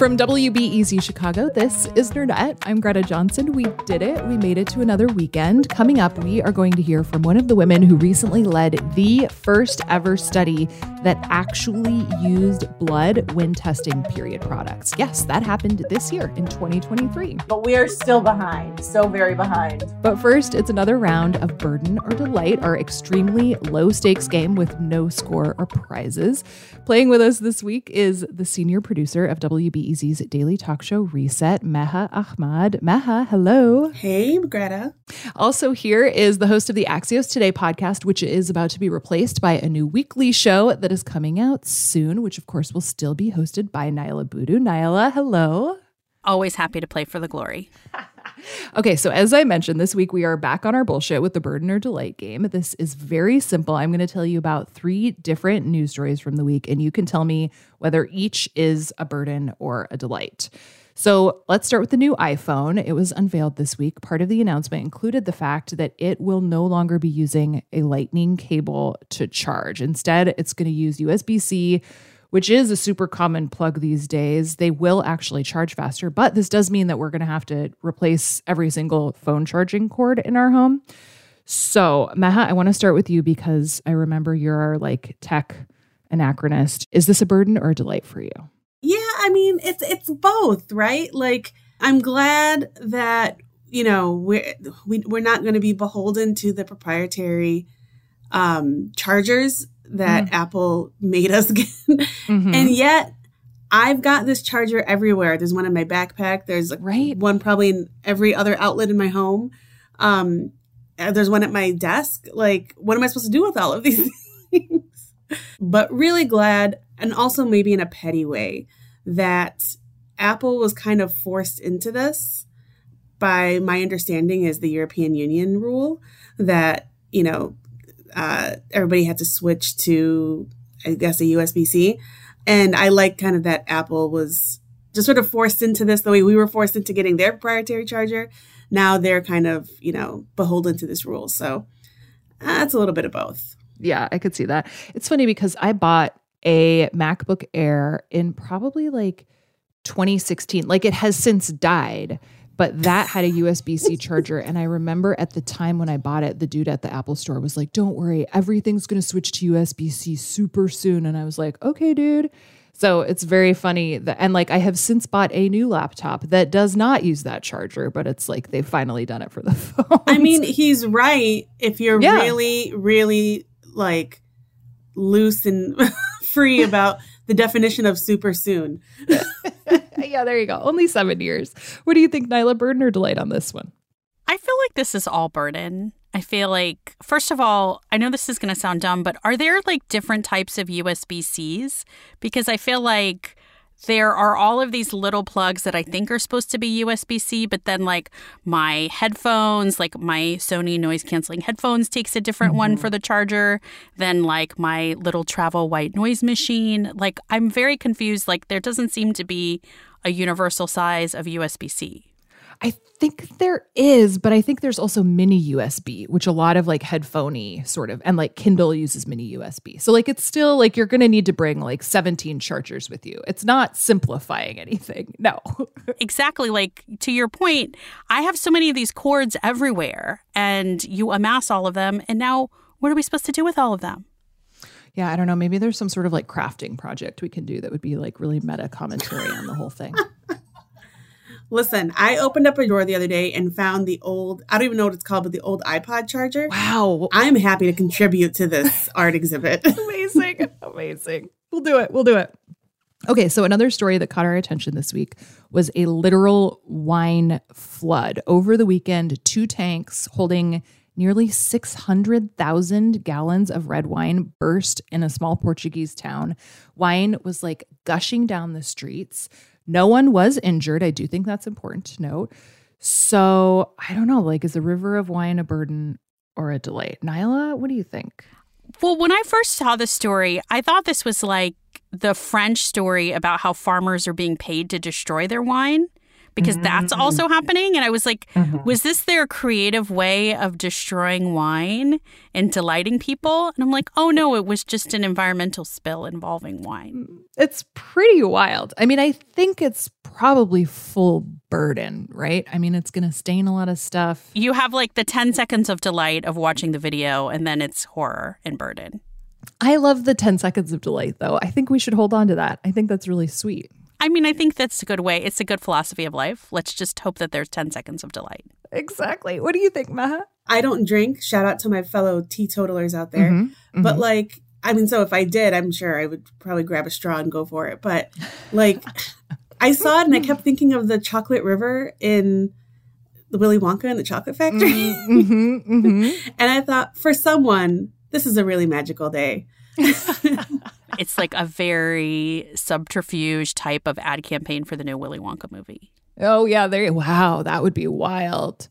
From WBEZ Chicago, this is Nerdette. I'm Greta Johnson. We did it. We made it to another weekend. Coming up, we are going to hear from one of the women who recently led the first ever study that actually used blood when testing period products. Yes, that happened this year in 2023. But we are still behind, so very behind. But first, it's another round of Burden or Delight, our extremely low stakes game with no score or prizes. Playing with us this week is the senior producer of WBEZ WBEZ's daily talk show Reset, Meha Ahmad. Meha, hello. Hey, Greta. Also, here is the host of the Axios Today podcast, which is about to be replaced by a new weekly show that is coming out soon, which of course will still be hosted by Niala Boodhoo. Niala, hello. Always happy to play for the glory. Okay, so as I mentioned, this week we are back on our bullshit with the burden or delight game. This is very simple. I'm going to tell you about three different news stories from the week, and you can tell me whether each is a burden or a delight. So let's start with the new iPhone. It was unveiled this week. Part of the announcement included the fact that it will no longer be using a lightning cable to charge. Instead, it's going to use USB C which is a super common plug these days, they will actually charge faster. But this does mean that we're going to have to replace every single phone charging cord in our home. So, Meha, I want to start with you because I remember you're like tech anachronist. Is this a burden or a delight for you? Yeah, I mean, it's it's both, right? Like I'm glad that, you know, we're we, we're not going to be beholden to the proprietary um chargers that mm. Apple made us get. Mm-hmm. And yet I've got this charger everywhere. There's one in my backpack. There's right. one probably in every other outlet in my home. Um, uh, there's one at my desk. Like, what am I supposed to do with all of these things? but really glad, and also maybe in a petty way, that Apple was kind of forced into this by my understanding is the European Union rule that, you know, uh, everybody had to switch to, I guess, a USB C. And I like kind of that Apple was just sort of forced into this the way we were forced into getting their proprietary charger. Now they're kind of, you know, beholden to this rule. So that's uh, a little bit of both. Yeah, I could see that. It's funny because I bought a MacBook Air in probably like 2016. Like it has since died but that had a USB C charger. And I remember at the time when I bought it, the dude at the Apple store was like, don't worry, everything's going to switch to USB C super soon. And I was like, okay, dude. So it's very funny that, and like I have since bought a new laptop that does not use that charger, but it's like they've finally done it for the phone. I mean, he's right. If you're yeah. really, really like loose and free about the definition of super soon. yeah, there you go. Only seven years. What do you think, Niala? Burden or delight on this one? I feel like this is all burden. I feel like, first of all, I know this is going to sound dumb, but are there like different types of USB Cs? Because I feel like there are all of these little plugs that I think are supposed to be USB C, but then like my headphones, like my Sony noise canceling headphones takes a different mm-hmm. one for the charger than like my little travel white noise machine. Like I'm very confused. Like there doesn't seem to be a universal size of USB C. I think there is, but I think there's also mini USB, which a lot of like headphoney sort of, and like Kindle uses mini USB. So like it's still like you're going to need to bring like 17 chargers with you. It's not simplifying anything. No. exactly. Like to your point, I have so many of these cords everywhere and you amass all of them. And now what are we supposed to do with all of them? Yeah, I don't know. Maybe there's some sort of like crafting project we can do that would be like really meta commentary on the whole thing. Listen, I opened up a drawer the other day and found the old, I don't even know what it's called, but the old iPod charger. Wow. I'm happy to contribute to this art exhibit. amazing. Amazing. We'll do it. We'll do it. Okay, so another story that caught our attention this week was a literal wine flood. Over the weekend, two tanks holding nearly 600,000 gallons of red wine burst in a small Portuguese town. Wine was like gushing down the streets. No one was injured. I do think that's important to note. So I don't know, like, is a river of wine a burden or a delight? Niala, what do you think? Well, when I first saw the story, I thought this was like the French story about how farmers are being paid to destroy their wine because mm-hmm. that's also happening. And I was like, mm-hmm. was this their creative way of destroying wine and delighting people? And I'm like, oh no, it was just an environmental spill involving wine. It's pretty wild. I mean, I think it's probably full burden, right? I mean, it's going to stain a lot of stuff. You have like the 10 seconds of delight of watching the video, and then it's horror and burden. I love the 10 seconds of delight, though. I think we should hold on to that. I think that's really sweet. I mean, I think that's a good way. It's a good philosophy of life. Let's just hope that there's 10 seconds of delight. Exactly. What do you think, Meha? I don't drink. Shout out to my fellow teetotalers out there. Mm-hmm, mm-hmm. But like, I mean, so if I did, I'm sure I would probably grab a straw and go for it. But like, I saw it and I kept thinking of the chocolate river in the Willy Wonka and the Chocolate Factory. Mm-hmm, mm-hmm. and I thought, for someone, this is a really magical day. it's like a very subterfuge type of ad campaign for the new Willy Wonka movie. Oh yeah, there. Wow, that would be wild.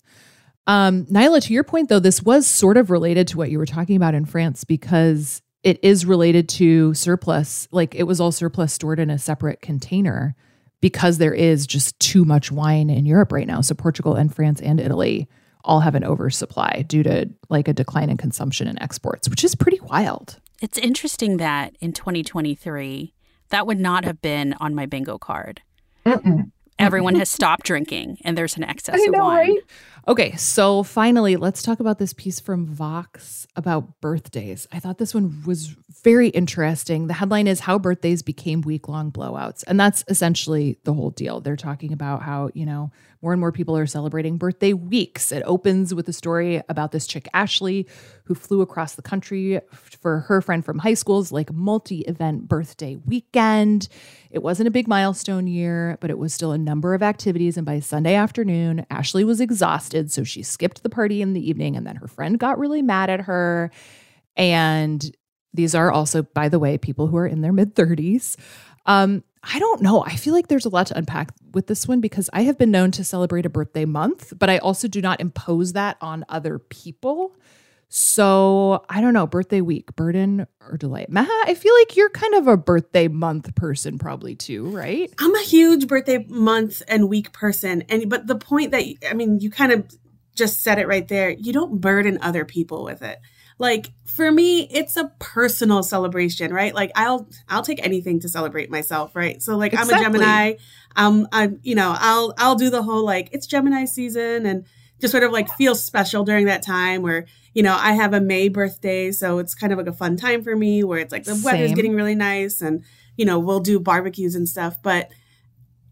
Um, Niala, to your point though, this was sort of related to what you were talking about in France because it is related to surplus. Like it was all surplus stored in a separate container because there is just too much wine in Europe right now. So Portugal and France and Italy all have an oversupply due to like a decline in consumption and exports, which is pretty wild. It's interesting that in 2023, that would not have been on my bingo card. Mm-mm. Everyone has stopped drinking and there's an excess of wine. Right? Okay, so finally, let's talk about this piece from Vox about birthdays. I thought this one was very interesting. The headline is How Birthdays Became Week Long Blowouts. And that's essentially the whole deal. They're talking about how, you know, more and more people are celebrating birthday weeks. It opens with a story about this chick, Ashley, who flew across the country for her friend from high school's like multi event birthday weekend. It wasn't a big milestone year, but it was still a number of activities. And by Sunday afternoon, Ashley was exhausted. So she skipped the party in the evening. And then her friend got really mad at her. And these are also, by the way, people who are in their mid 30s. Um, I don't know. I feel like there's a lot to unpack with this one because I have been known to celebrate a birthday month, but I also do not impose that on other people. So I don't know, birthday week, burden or delight. Meha, I feel like you're kind of a birthday month person, probably too, right? I'm a huge birthday month and week person. And but the point that I mean, you kind of just said it right there. You don't burden other people with it like for me it's a personal celebration right like i'll i'll take anything to celebrate myself right so like exactly. i'm a gemini um i'm you know i'll i'll do the whole like it's gemini season and just sort of like feel special during that time where you know i have a may birthday so it's kind of like a fun time for me where it's like the Same. weather's getting really nice and you know we'll do barbecues and stuff but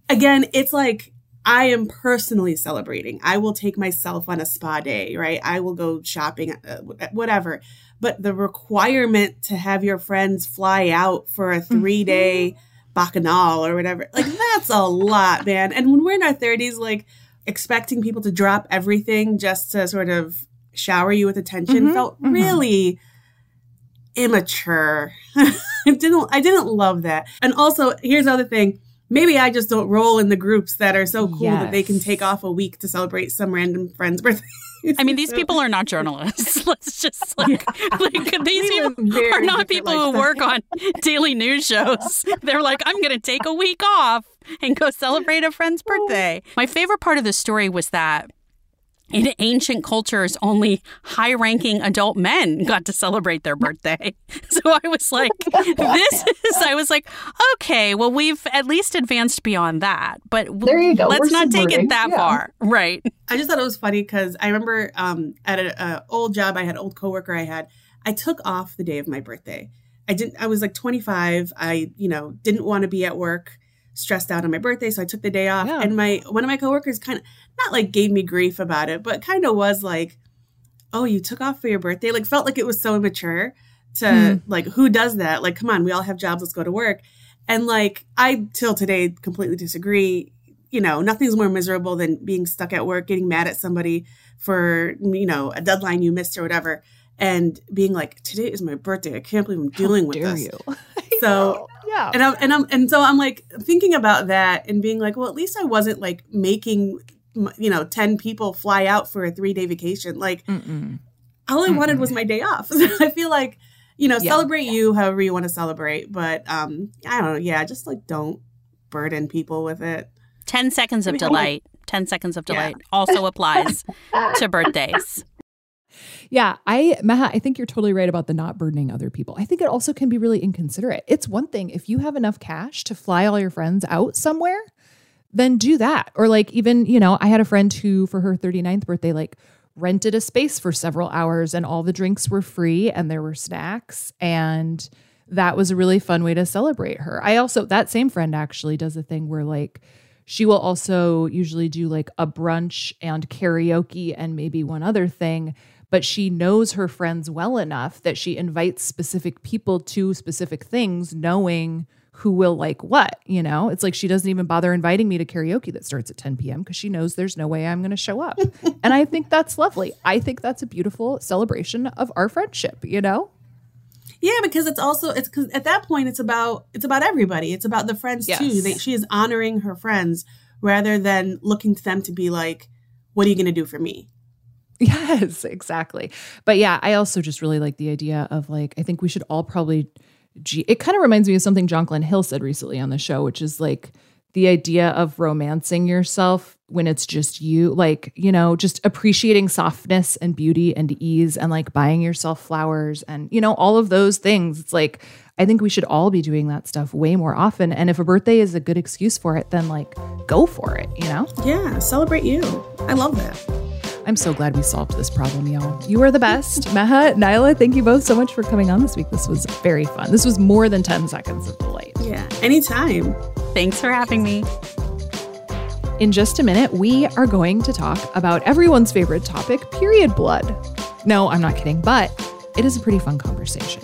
again it's like I am personally celebrating. I will take myself on a spa day, right? I will go shopping, uh, whatever. But the requirement to have your friends fly out for a three day mm-hmm. bacchanal or whatever, like that's a lot, man. And when we're in our 30s, like expecting people to drop everything just to sort of shower you with attention mm-hmm, felt mm-hmm. really immature. I didn't I didn't love that. And also, here's the other thing maybe I just don't roll in the groups that are so cool yes. that they can take off a week to celebrate some random friend's birthday. I mean, these people are not journalists. Let's just like, like these people are not people who work on daily news shows. They're like, I'm going to take a week off and go celebrate a friend's oh. birthday. My favorite part of the story was that in ancient cultures, only high ranking adult men got to celebrate their birthday. So I was like, this is, I was like, okay, well, we've at least advanced beyond that. But there you go. let's We're not take it that yeah. far. Right. I just thought it was funny because I remember um, at an old job I had, old coworker I had, I took off the day of my birthday. I didn't, I was like 25. I, you know, didn't want to be at work stressed out on my birthday, so I took the day off. Yeah. And my one of my coworkers kind of not like gave me grief about it, but kind of was like, "Oh, you took off for your birthday?" Like felt like it was so immature to mm. like who does that? Like, come on, we all have jobs. Let's go to work. And like, I till today completely disagree. You know, nothing's more miserable than being stuck at work, getting mad at somebody for, you know, a deadline you missed or whatever, and being like, today is my birthday. I can't believe I'm dealing How with dare this. you? So, yeah. and I'm, and I'm, and so I'm like thinking about that and being like, well, at least I wasn't like making, you know, 10 people fly out for a three day vacation. Like, Mm-mm. all I wanted was my day off. So I feel like, you know, Yeah. celebrate you however you want to celebrate. But um, I don't know. Yeah, just like don't burden people with it. 10 seconds of I mean, delight. 10 seconds of Yeah. delight also applies to birthdays. Yeah, I Meha, I think you're totally right about the not burdening other people. I think it also can be really inconsiderate. It's one thing if you have enough cash to fly all your friends out somewhere, then do that. Or like even, you know, I had a friend who for her 39th birthday like rented a space for several hours and all the drinks were free and there were snacks and that was a really fun way to celebrate her. I also that same friend actually does a thing where like she will also usually do like a brunch and karaoke and maybe one other thing but she knows her friends well enough that she invites specific people to specific things knowing who will like what you know it's like she doesn't even bother inviting me to karaoke that starts at 10 p.m because she knows there's no way i'm going to show up and i think that's lovely i think that's a beautiful celebration of our friendship you know Yeah, because it's also it's because at that point it's about it's about everybody. It's about the friends too. Yes. They, she is honoring her friends rather than looking to them to be like, "What are you going to do for me?" Yes, exactly. But yeah, I also just really like the idea of like, I think we should all probably, It kind of reminds me of something Glenn Hill said recently on the show, which is like the idea of romancing yourself when it's just you, like, you know, just appreciating softness and beauty and ease and like buying yourself flowers and, you know, all of those things. It's like, I think we should all be doing that stuff way more often. And if a birthday is a good excuse for it, then like go for it, you know? Yeah, celebrate you. I love that. I'm so glad we solved this problem, y'all. You are the best. Meha, Niala, thank you both so much for coming on this week. This was very fun. This was more than 10 seconds of delight. Yeah, anytime. Thanks for having me. In just a minute, we are going to talk about everyone's favorite topic, period blood. No, I'm not kidding, but it is a pretty fun conversation.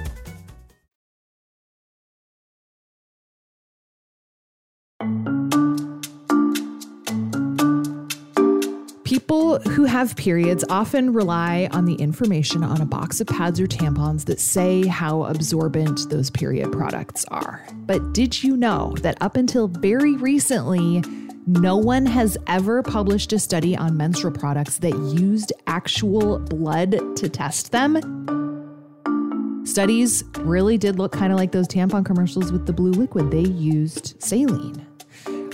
People who have periods often rely on the information on a box of pads or tampons that say how absorbent those period products are. But did you know that up until very recently, no one has ever published a study on menstrual products that used actual blood to test them? Studies really did look kind of like those tampon commercials with the blue liquid. They used saline.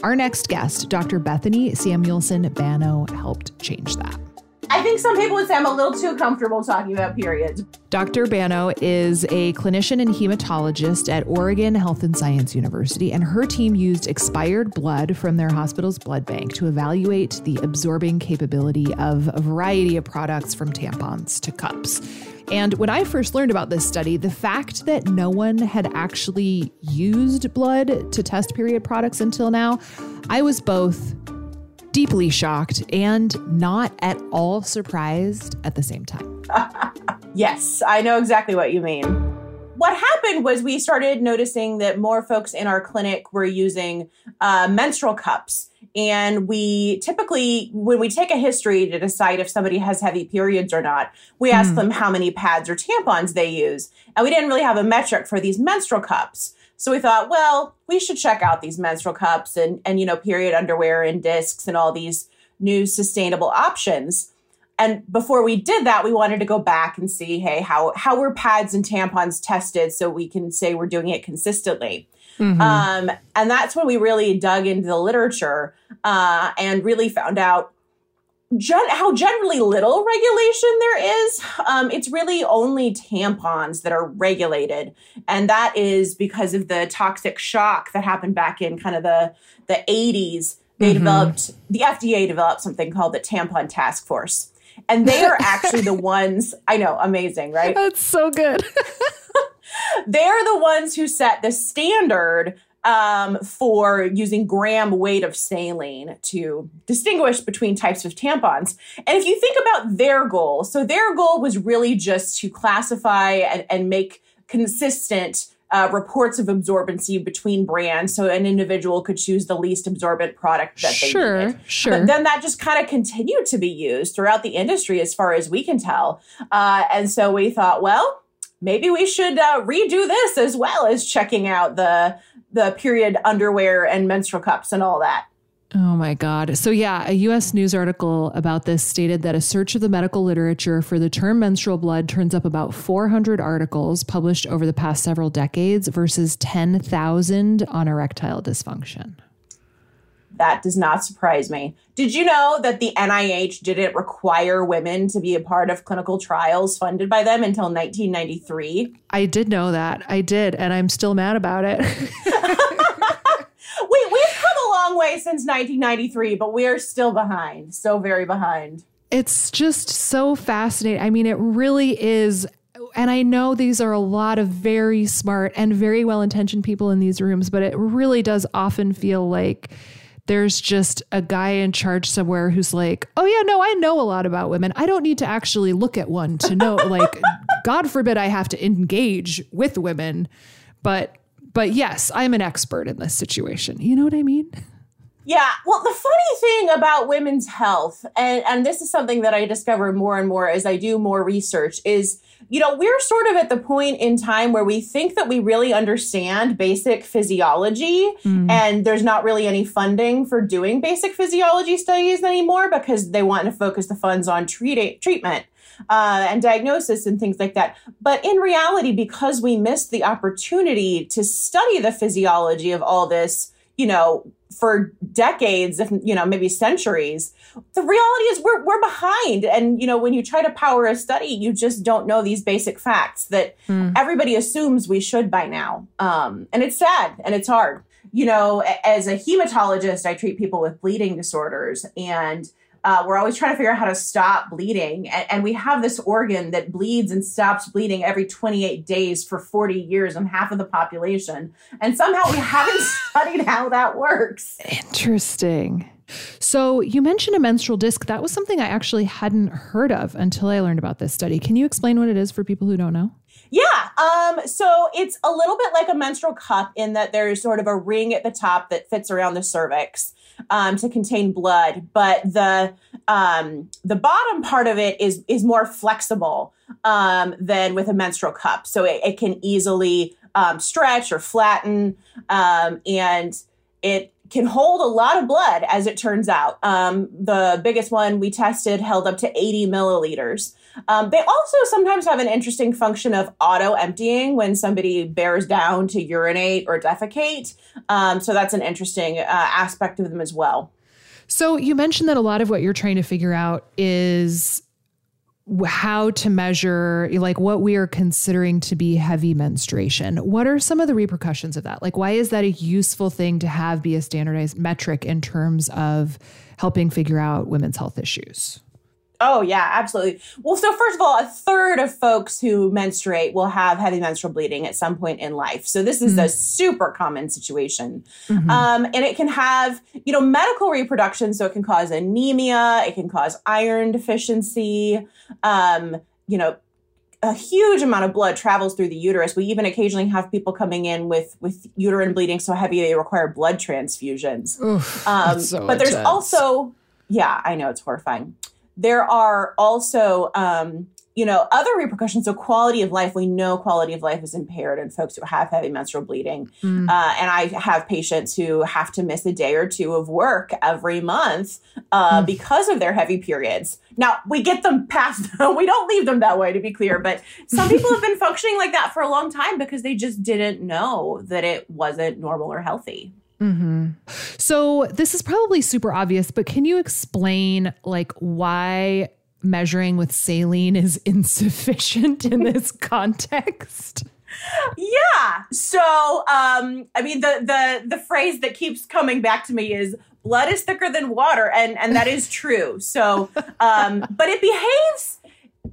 Our next guest, Dr. Bethany Samuelson Bannow, helped change that. I think some people would say I'm a little too comfortable talking about periods. Dr. Bannow is a clinician and hematologist at Oregon Health and Science University, and her team used expired blood from their hospital's blood bank to evaluate the absorbing capability of a variety of products from tampons to cups. And when I first learned about this study, the fact that no one had actually used blood to test period products until now, I was both deeply shocked and not at all surprised at the same time. Yes, I know exactly what you mean. What happened was we started noticing that more folks in our clinic were using uh, menstrual cups. And we typically, when we take a history to decide if somebody has heavy periods or not, we ask them how many pads or tampons they use. And we didn't really have a metric for these menstrual cups. So we thought, well, we should check out these menstrual cups and, and you know, period underwear and discs and all these new sustainable options. and before we did that, we wanted to go back and see, hey, how how were pads and tampons tested so we can say we're doing it consistently. Mm-hmm. Um, and that's when we really dug into the literature uh, and really found out gen- how generally little regulation there is. Um, it's really only tampons that are regulated, and that is because of the toxic shock that happened back in kind of the the 80s. They mm-hmm. developed the FDA developed something called the Tampon Task Force. And they are actually the ones, I know, amazing, right? That's so good. They're the ones who set the standard um, for using gram weight of saline to distinguish between types of tampons. And if you think about their goal, so their goal was really just to classify and, and make consistent uh, reports of absorbency between brands so an individual could choose the least absorbent product that they sure, needed. Sure. But then that just kind of continued to be used throughout the industry as far as we can tell. Uh, and so we thought, well, maybe we should uh, redo this as well as checking out the the period underwear and menstrual cups and all that. Oh my God. So, yeah, a US news article about this stated that a search of the medical literature for the term menstrual blood turns up about 400 articles published over the past several decades versus 10,000 on erectile dysfunction. That does not surprise me. Did you know that the NIH didn't require women to be a part of clinical trials funded by them until 1993? I did know that. I did, and I'm still mad about it. we, we've come a long way since 1993, but we're still behind. So very behind. It's just so fascinating. I mean, it really is and I know these are a lot of very smart and very well intentioned people in these rooms, but it really does often feel like there's just a guy in charge somewhere who's like, oh, yeah, no, I know a lot about women. I don't need to actually look at one to know. like, God forbid I have to engage with women. But, but yes, I'm an expert in this situation. You know what I mean? Yeah. Well, the funny thing about women's health, and, and this is something that I discover more and more as I do more research, is you know, we're sort of at the point in time where we think that we really understand basic physiology, mm. and there's not really any funding for doing basic physiology studies anymore because they want to focus the funds on treat- treatment. Uh, and diagnosis and things like that. But in reality, because we missed the opportunity to study the physiology of all this, you know, for decades, if you know, maybe centuries. The reality is we're we're behind. And you know, when you try to power a study, you just don't know these basic facts that mm. everybody assumes we should by now. Um, and it's sad and it's hard. You know, as a hematologist, I treat people with bleeding disorders and uh, we're always trying to figure out how to stop bleeding. And, and, we have this organ that bleeds and stops bleeding every 28 days for 40 years on half of the population. And somehow we haven't studied how that works. Interesting. So you mentioned a menstrual disc. That was something I actually hadn't heard of until I learned about this study. Can you explain what it is for people who don't know? Yeah. Um, so it's a little bit like a menstrual cup in that there's sort of a ring at the top that fits around the cervix um, to contain blood, but the um, the bottom part of it is is more flexible um, than with a menstrual cup, so it, it can easily um, stretch or flatten, um, and it can hold a lot of blood, as it turns out. Um, the biggest one we tested held up to 80 milliliters. Um, they also sometimes have an interesting function of auto emptying when somebody bears down to urinate or defecate. Um, so that's an interesting uh, aspect of them as well. So you mentioned that a lot of what you're trying to figure out is how to measure like what we are considering to be heavy menstruation. What are some of the repercussions of that? Like why is that a useful thing to have be a standardized metric in terms of helping figure out women's health issues? Oh, yeah, absolutely. Well, so first of all, a third of folks who menstruate will have heavy menstrual bleeding at some point in life. So this is mm-hmm. a super common situation. Mm-hmm. Um, and it can have, you know, medical reproduction. So it can cause anemia, it can cause iron deficiency. Um, you know, a huge amount of blood travels through the uterus. We even occasionally have people coming in with with uterine bleeding so heavy they require blood transfusions. Oof, um, so but there's also, yeah, I know it's horrifying there are also um, you know other repercussions so quality of life we know quality of life is impaired in folks who have heavy menstrual bleeding mm. uh, and i have patients who have to miss a day or two of work every month uh, mm. because of their heavy periods Now we get them past, we don't leave them that way to be clear, but some people have been functioning like that for a long time because they just didn't know that it wasn't normal or healthy. Mm-hmm. So this is probably super obvious, but can you explain like why measuring with saline is insufficient in this context? Yeah. So, um, I mean, the the the phrase that keeps coming back to me is blood is thicker than water, and and that is true. So, um, but it behaves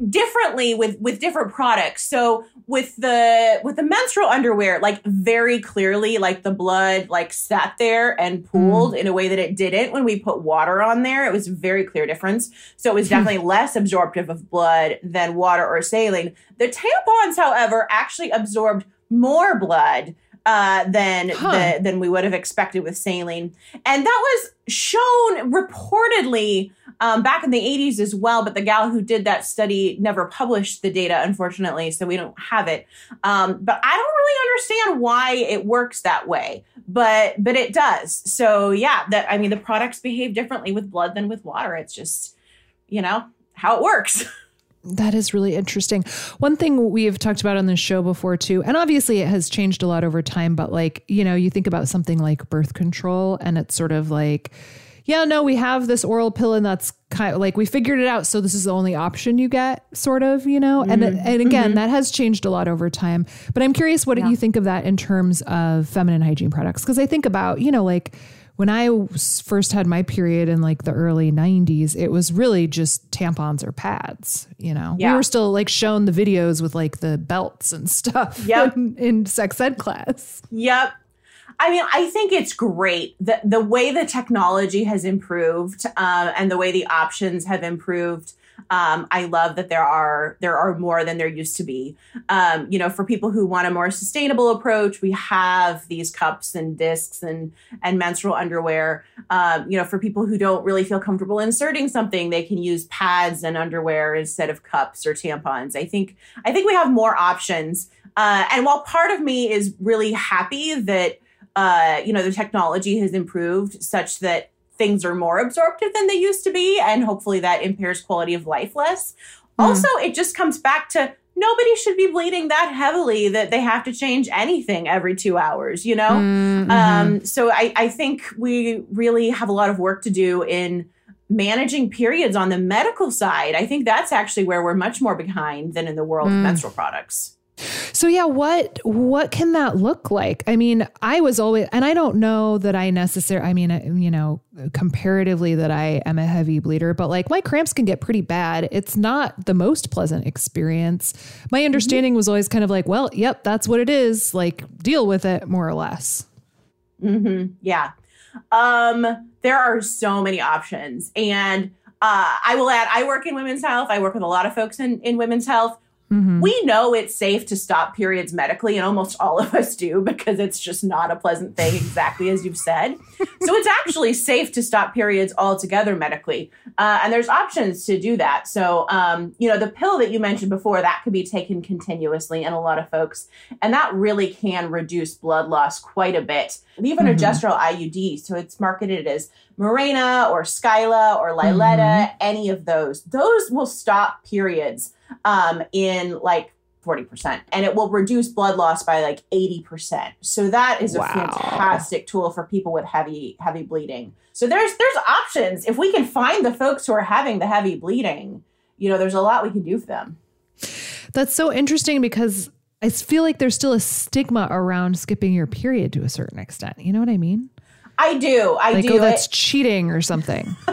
differently with with different products. So with the with the menstrual underwear, like very clearly, like the blood like sat there and pooled mm. in a way that it didn't when we put water on there. It was very clear difference. So it was hmm. definitely less absorptive of blood than water or saline. The tampons, however, actually absorbed more blood uh, than huh. the, than we would have expected with saline, and that was shown reportedly um, back in the 80s as well. But the gal who did that study never published the data, unfortunately, so we don't have it. Um, but I don't really understand why it works that way, but but it does. So yeah, that I mean, the products behave differently with blood than with water. It's just you know how it works. That is really interesting. One thing we have talked about on this show before too, and obviously it has changed a lot over time, but like, you know, you think about something like birth control and it's sort of like, yeah, no, we have this oral pill and that's kind of like we figured it out. So this is the only option you get, sort of, you know? Mm-hmm. And, and again, mm-hmm. that has changed a lot over time. But I'm curious what yeah. you think of that in terms of feminine hygiene products. Cause I think about, you know, like, when I first had my period in like the early 90s, it was really just tampons or pads, you know. Yeah. We were still like shown the videos with like the belts and stuff yep. in, in sex ed class. Yep. I mean, I think it's great that the way the technology has improved um, and the way the options have improved um, I love that there are there are more than there used to be. Um, you know, for people who want a more sustainable approach, we have these cups and discs and and menstrual underwear. Um, you know, for people who don't really feel comfortable inserting something, they can use pads and underwear instead of cups or tampons. I think I think we have more options. Uh, and while part of me is really happy that uh, you know the technology has improved such that things are more absorptive than they used to be and hopefully that impairs quality of life less mm. also it just comes back to nobody should be bleeding that heavily that they have to change anything every two hours you know mm-hmm. um, so I, I think we really have a lot of work to do in managing periods on the medical side i think that's actually where we're much more behind than in the world mm. of menstrual products so yeah, what what can that look like? I mean, I was always and I don't know that I necessarily I mean, uh, you know, comparatively that I am a heavy bleeder, but like my cramps can get pretty bad. It's not the most pleasant experience. My mm-hmm. understanding mm-hmm. was always kind of like, well, yep, that's what it is. Like deal with it more or less. Mhm. Yeah. Um there are so many options and uh, I will add, I work in women's health. I work with a lot of folks in, in women's health. Mm-hmm. We know it's safe to stop periods medically, and almost all of us do because it's just not a pleasant thing, exactly as you've said. so it's actually safe to stop periods altogether medically. Uh, and there's options to do that. So, um, you know, the pill that you mentioned before, that could be taken continuously in a lot of folks. And that really can reduce blood loss quite a bit. Even mm-hmm. a gestural IUD, so it's marketed as Mirena or Skyla or Liletta, mm-hmm. any of those, those will stop periods um, in like 40% and it will reduce blood loss by like 80%. So that is wow. a fantastic tool for people with heavy heavy bleeding. So there's there's options. If we can find the folks who are having the heavy bleeding, you know, there's a lot we can do for them. That's so interesting because I feel like there's still a stigma around skipping your period to a certain extent. You know what I mean? I do. I like, do. Oh, that's it, cheating or something.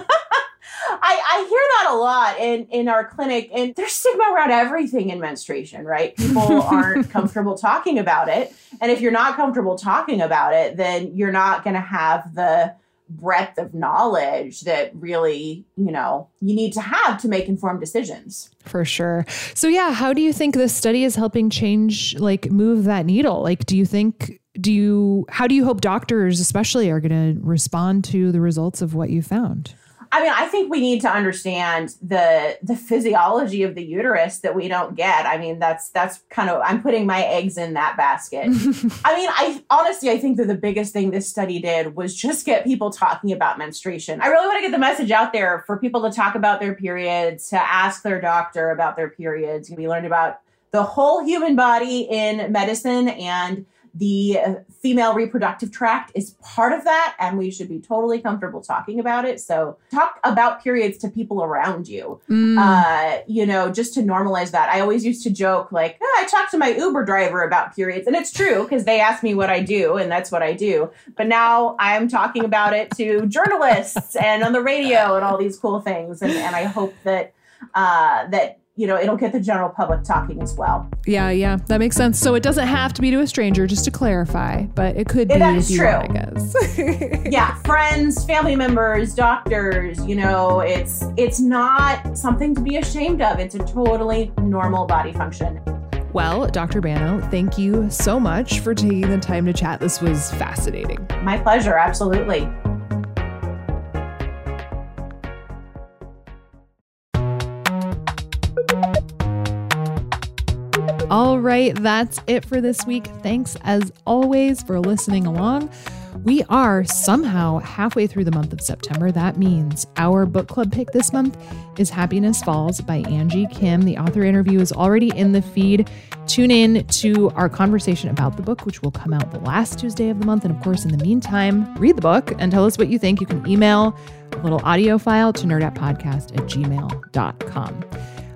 I, I hear that a lot in, in our clinic, and there's stigma around everything in menstruation, right? People aren't comfortable talking about it. And if you're not comfortable talking about it, then you're not going to have the breadth of knowledge that really, you know, you need to have to make informed decisions. For sure. So yeah, how do you think this study is helping change like move that needle? Like do you think do you how do you hope doctors especially are going to respond to the results of what you found? I mean, I think we need to understand the the physiology of the uterus that we don't get. I mean, that's that's kind of I'm putting my eggs in that basket. I mean, I honestly I think that the biggest thing this study did was just get people talking about menstruation. I really want to get the message out there for people to talk about their periods, to ask their doctor about their periods. We learned about the whole human body in medicine and the female reproductive tract is part of that, and we should be totally comfortable talking about it. So, talk about periods to people around you, Mm. uh, you know, just to normalize that. I always used to joke, like, "Oh, I talked to my Uber driver about periods, and it's true because they ask me what I do, and that's what I do. But now I'm talking about it to journalists and on the radio and all these cool things, and, and I hope that uh, that you know it'll get the general public talking as well. Yeah, yeah, that makes sense. So it doesn't have to be to a stranger, just to clarify, but it could be Yeah, that if is you true. want, I guess. yeah friends family members doctors you know it's it's not something to be ashamed of it's a totally normal body function Well, Dr. Bannow, thank you so much for taking the time to chat. This was fascinating. my pleasure absolutely All right, that's it for this week. Thanks as always for listening along. We are somehow halfway through the month of September. That means our book club pick this month is Happiness Falls by Angie Kim. The author interview is already in the feed. Tune in to our conversation about the book, which will come out the last Tuesday of the month. And of course, in the meantime, read the book and tell us what you think. You can email a little audio file to nerdettepodcast at gmail.com.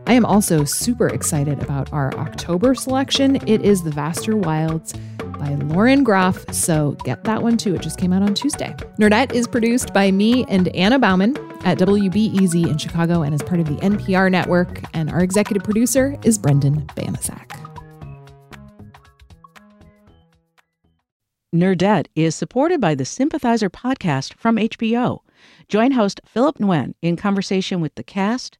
I am also super excited about our October selection. It is The Vaster Wilds by Lauren Groff, so get that one too. It just came out on Tuesday. Nerdette is produced by me and Anna Bauman at WBEZ in Chicago and is part of the NPR network. And our executive producer is Brendan Banaszak. Nerdette is supported by the Sympathizer podcast from HBO. Join host Philip Nguyen in conversation with the cast,